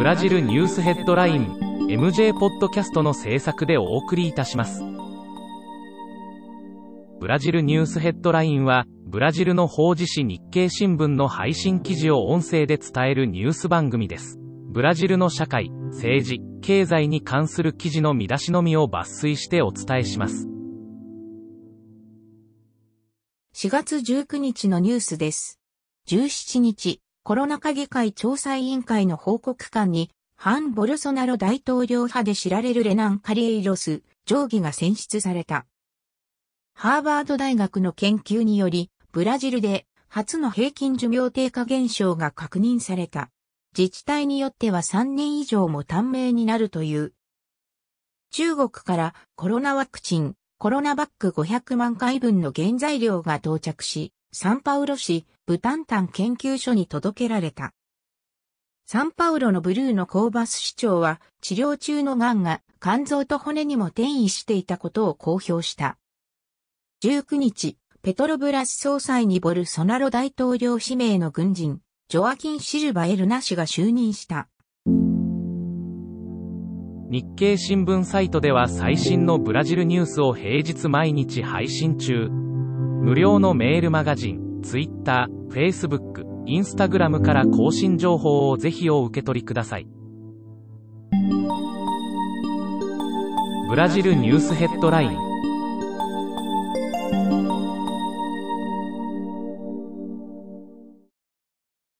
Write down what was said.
ブラジルニュースヘッドライン MJ ポッドキャストの制作でお送りいたします。ブラジルニュースヘッドラインはブラジルの法事紙日経新聞の配信記事を音声で伝えるニュース番組です。ブラジルの社会政治経済に関する記事の見出しのみを抜粋してお伝えします。4月19日のニュースです。17日、コロナ禍議会調査委員会の報告官に、反ボルソナロ大統領派で知られるレナン・カリエイロス、定規が選出された。ハーバード大学の研究により、ブラジルで初の平均寿命低下現象が確認された。自治体によっては3年以上も短命になるという。中国からコロナワクチン、コロナバッグ500万回分の原材料が到着し、サンパウロ市ブタンタン研究所に届けられた。サンパウロのブルーのコーバス市長は治療中の癌が肝臓と骨にも転移していたことを公表した。19日、ペトロブラス総裁にボルソナロ大統領指名の軍人、ジョアキン・シルバエルナ氏が就任した。日経新聞サイトでは最新のブラジルニュースを平日毎日配信中。無料のメールマガジン、Twitter、Facebook、Instagram から更新情報をぜひお受け取りください。ブラジルニュースヘッドライン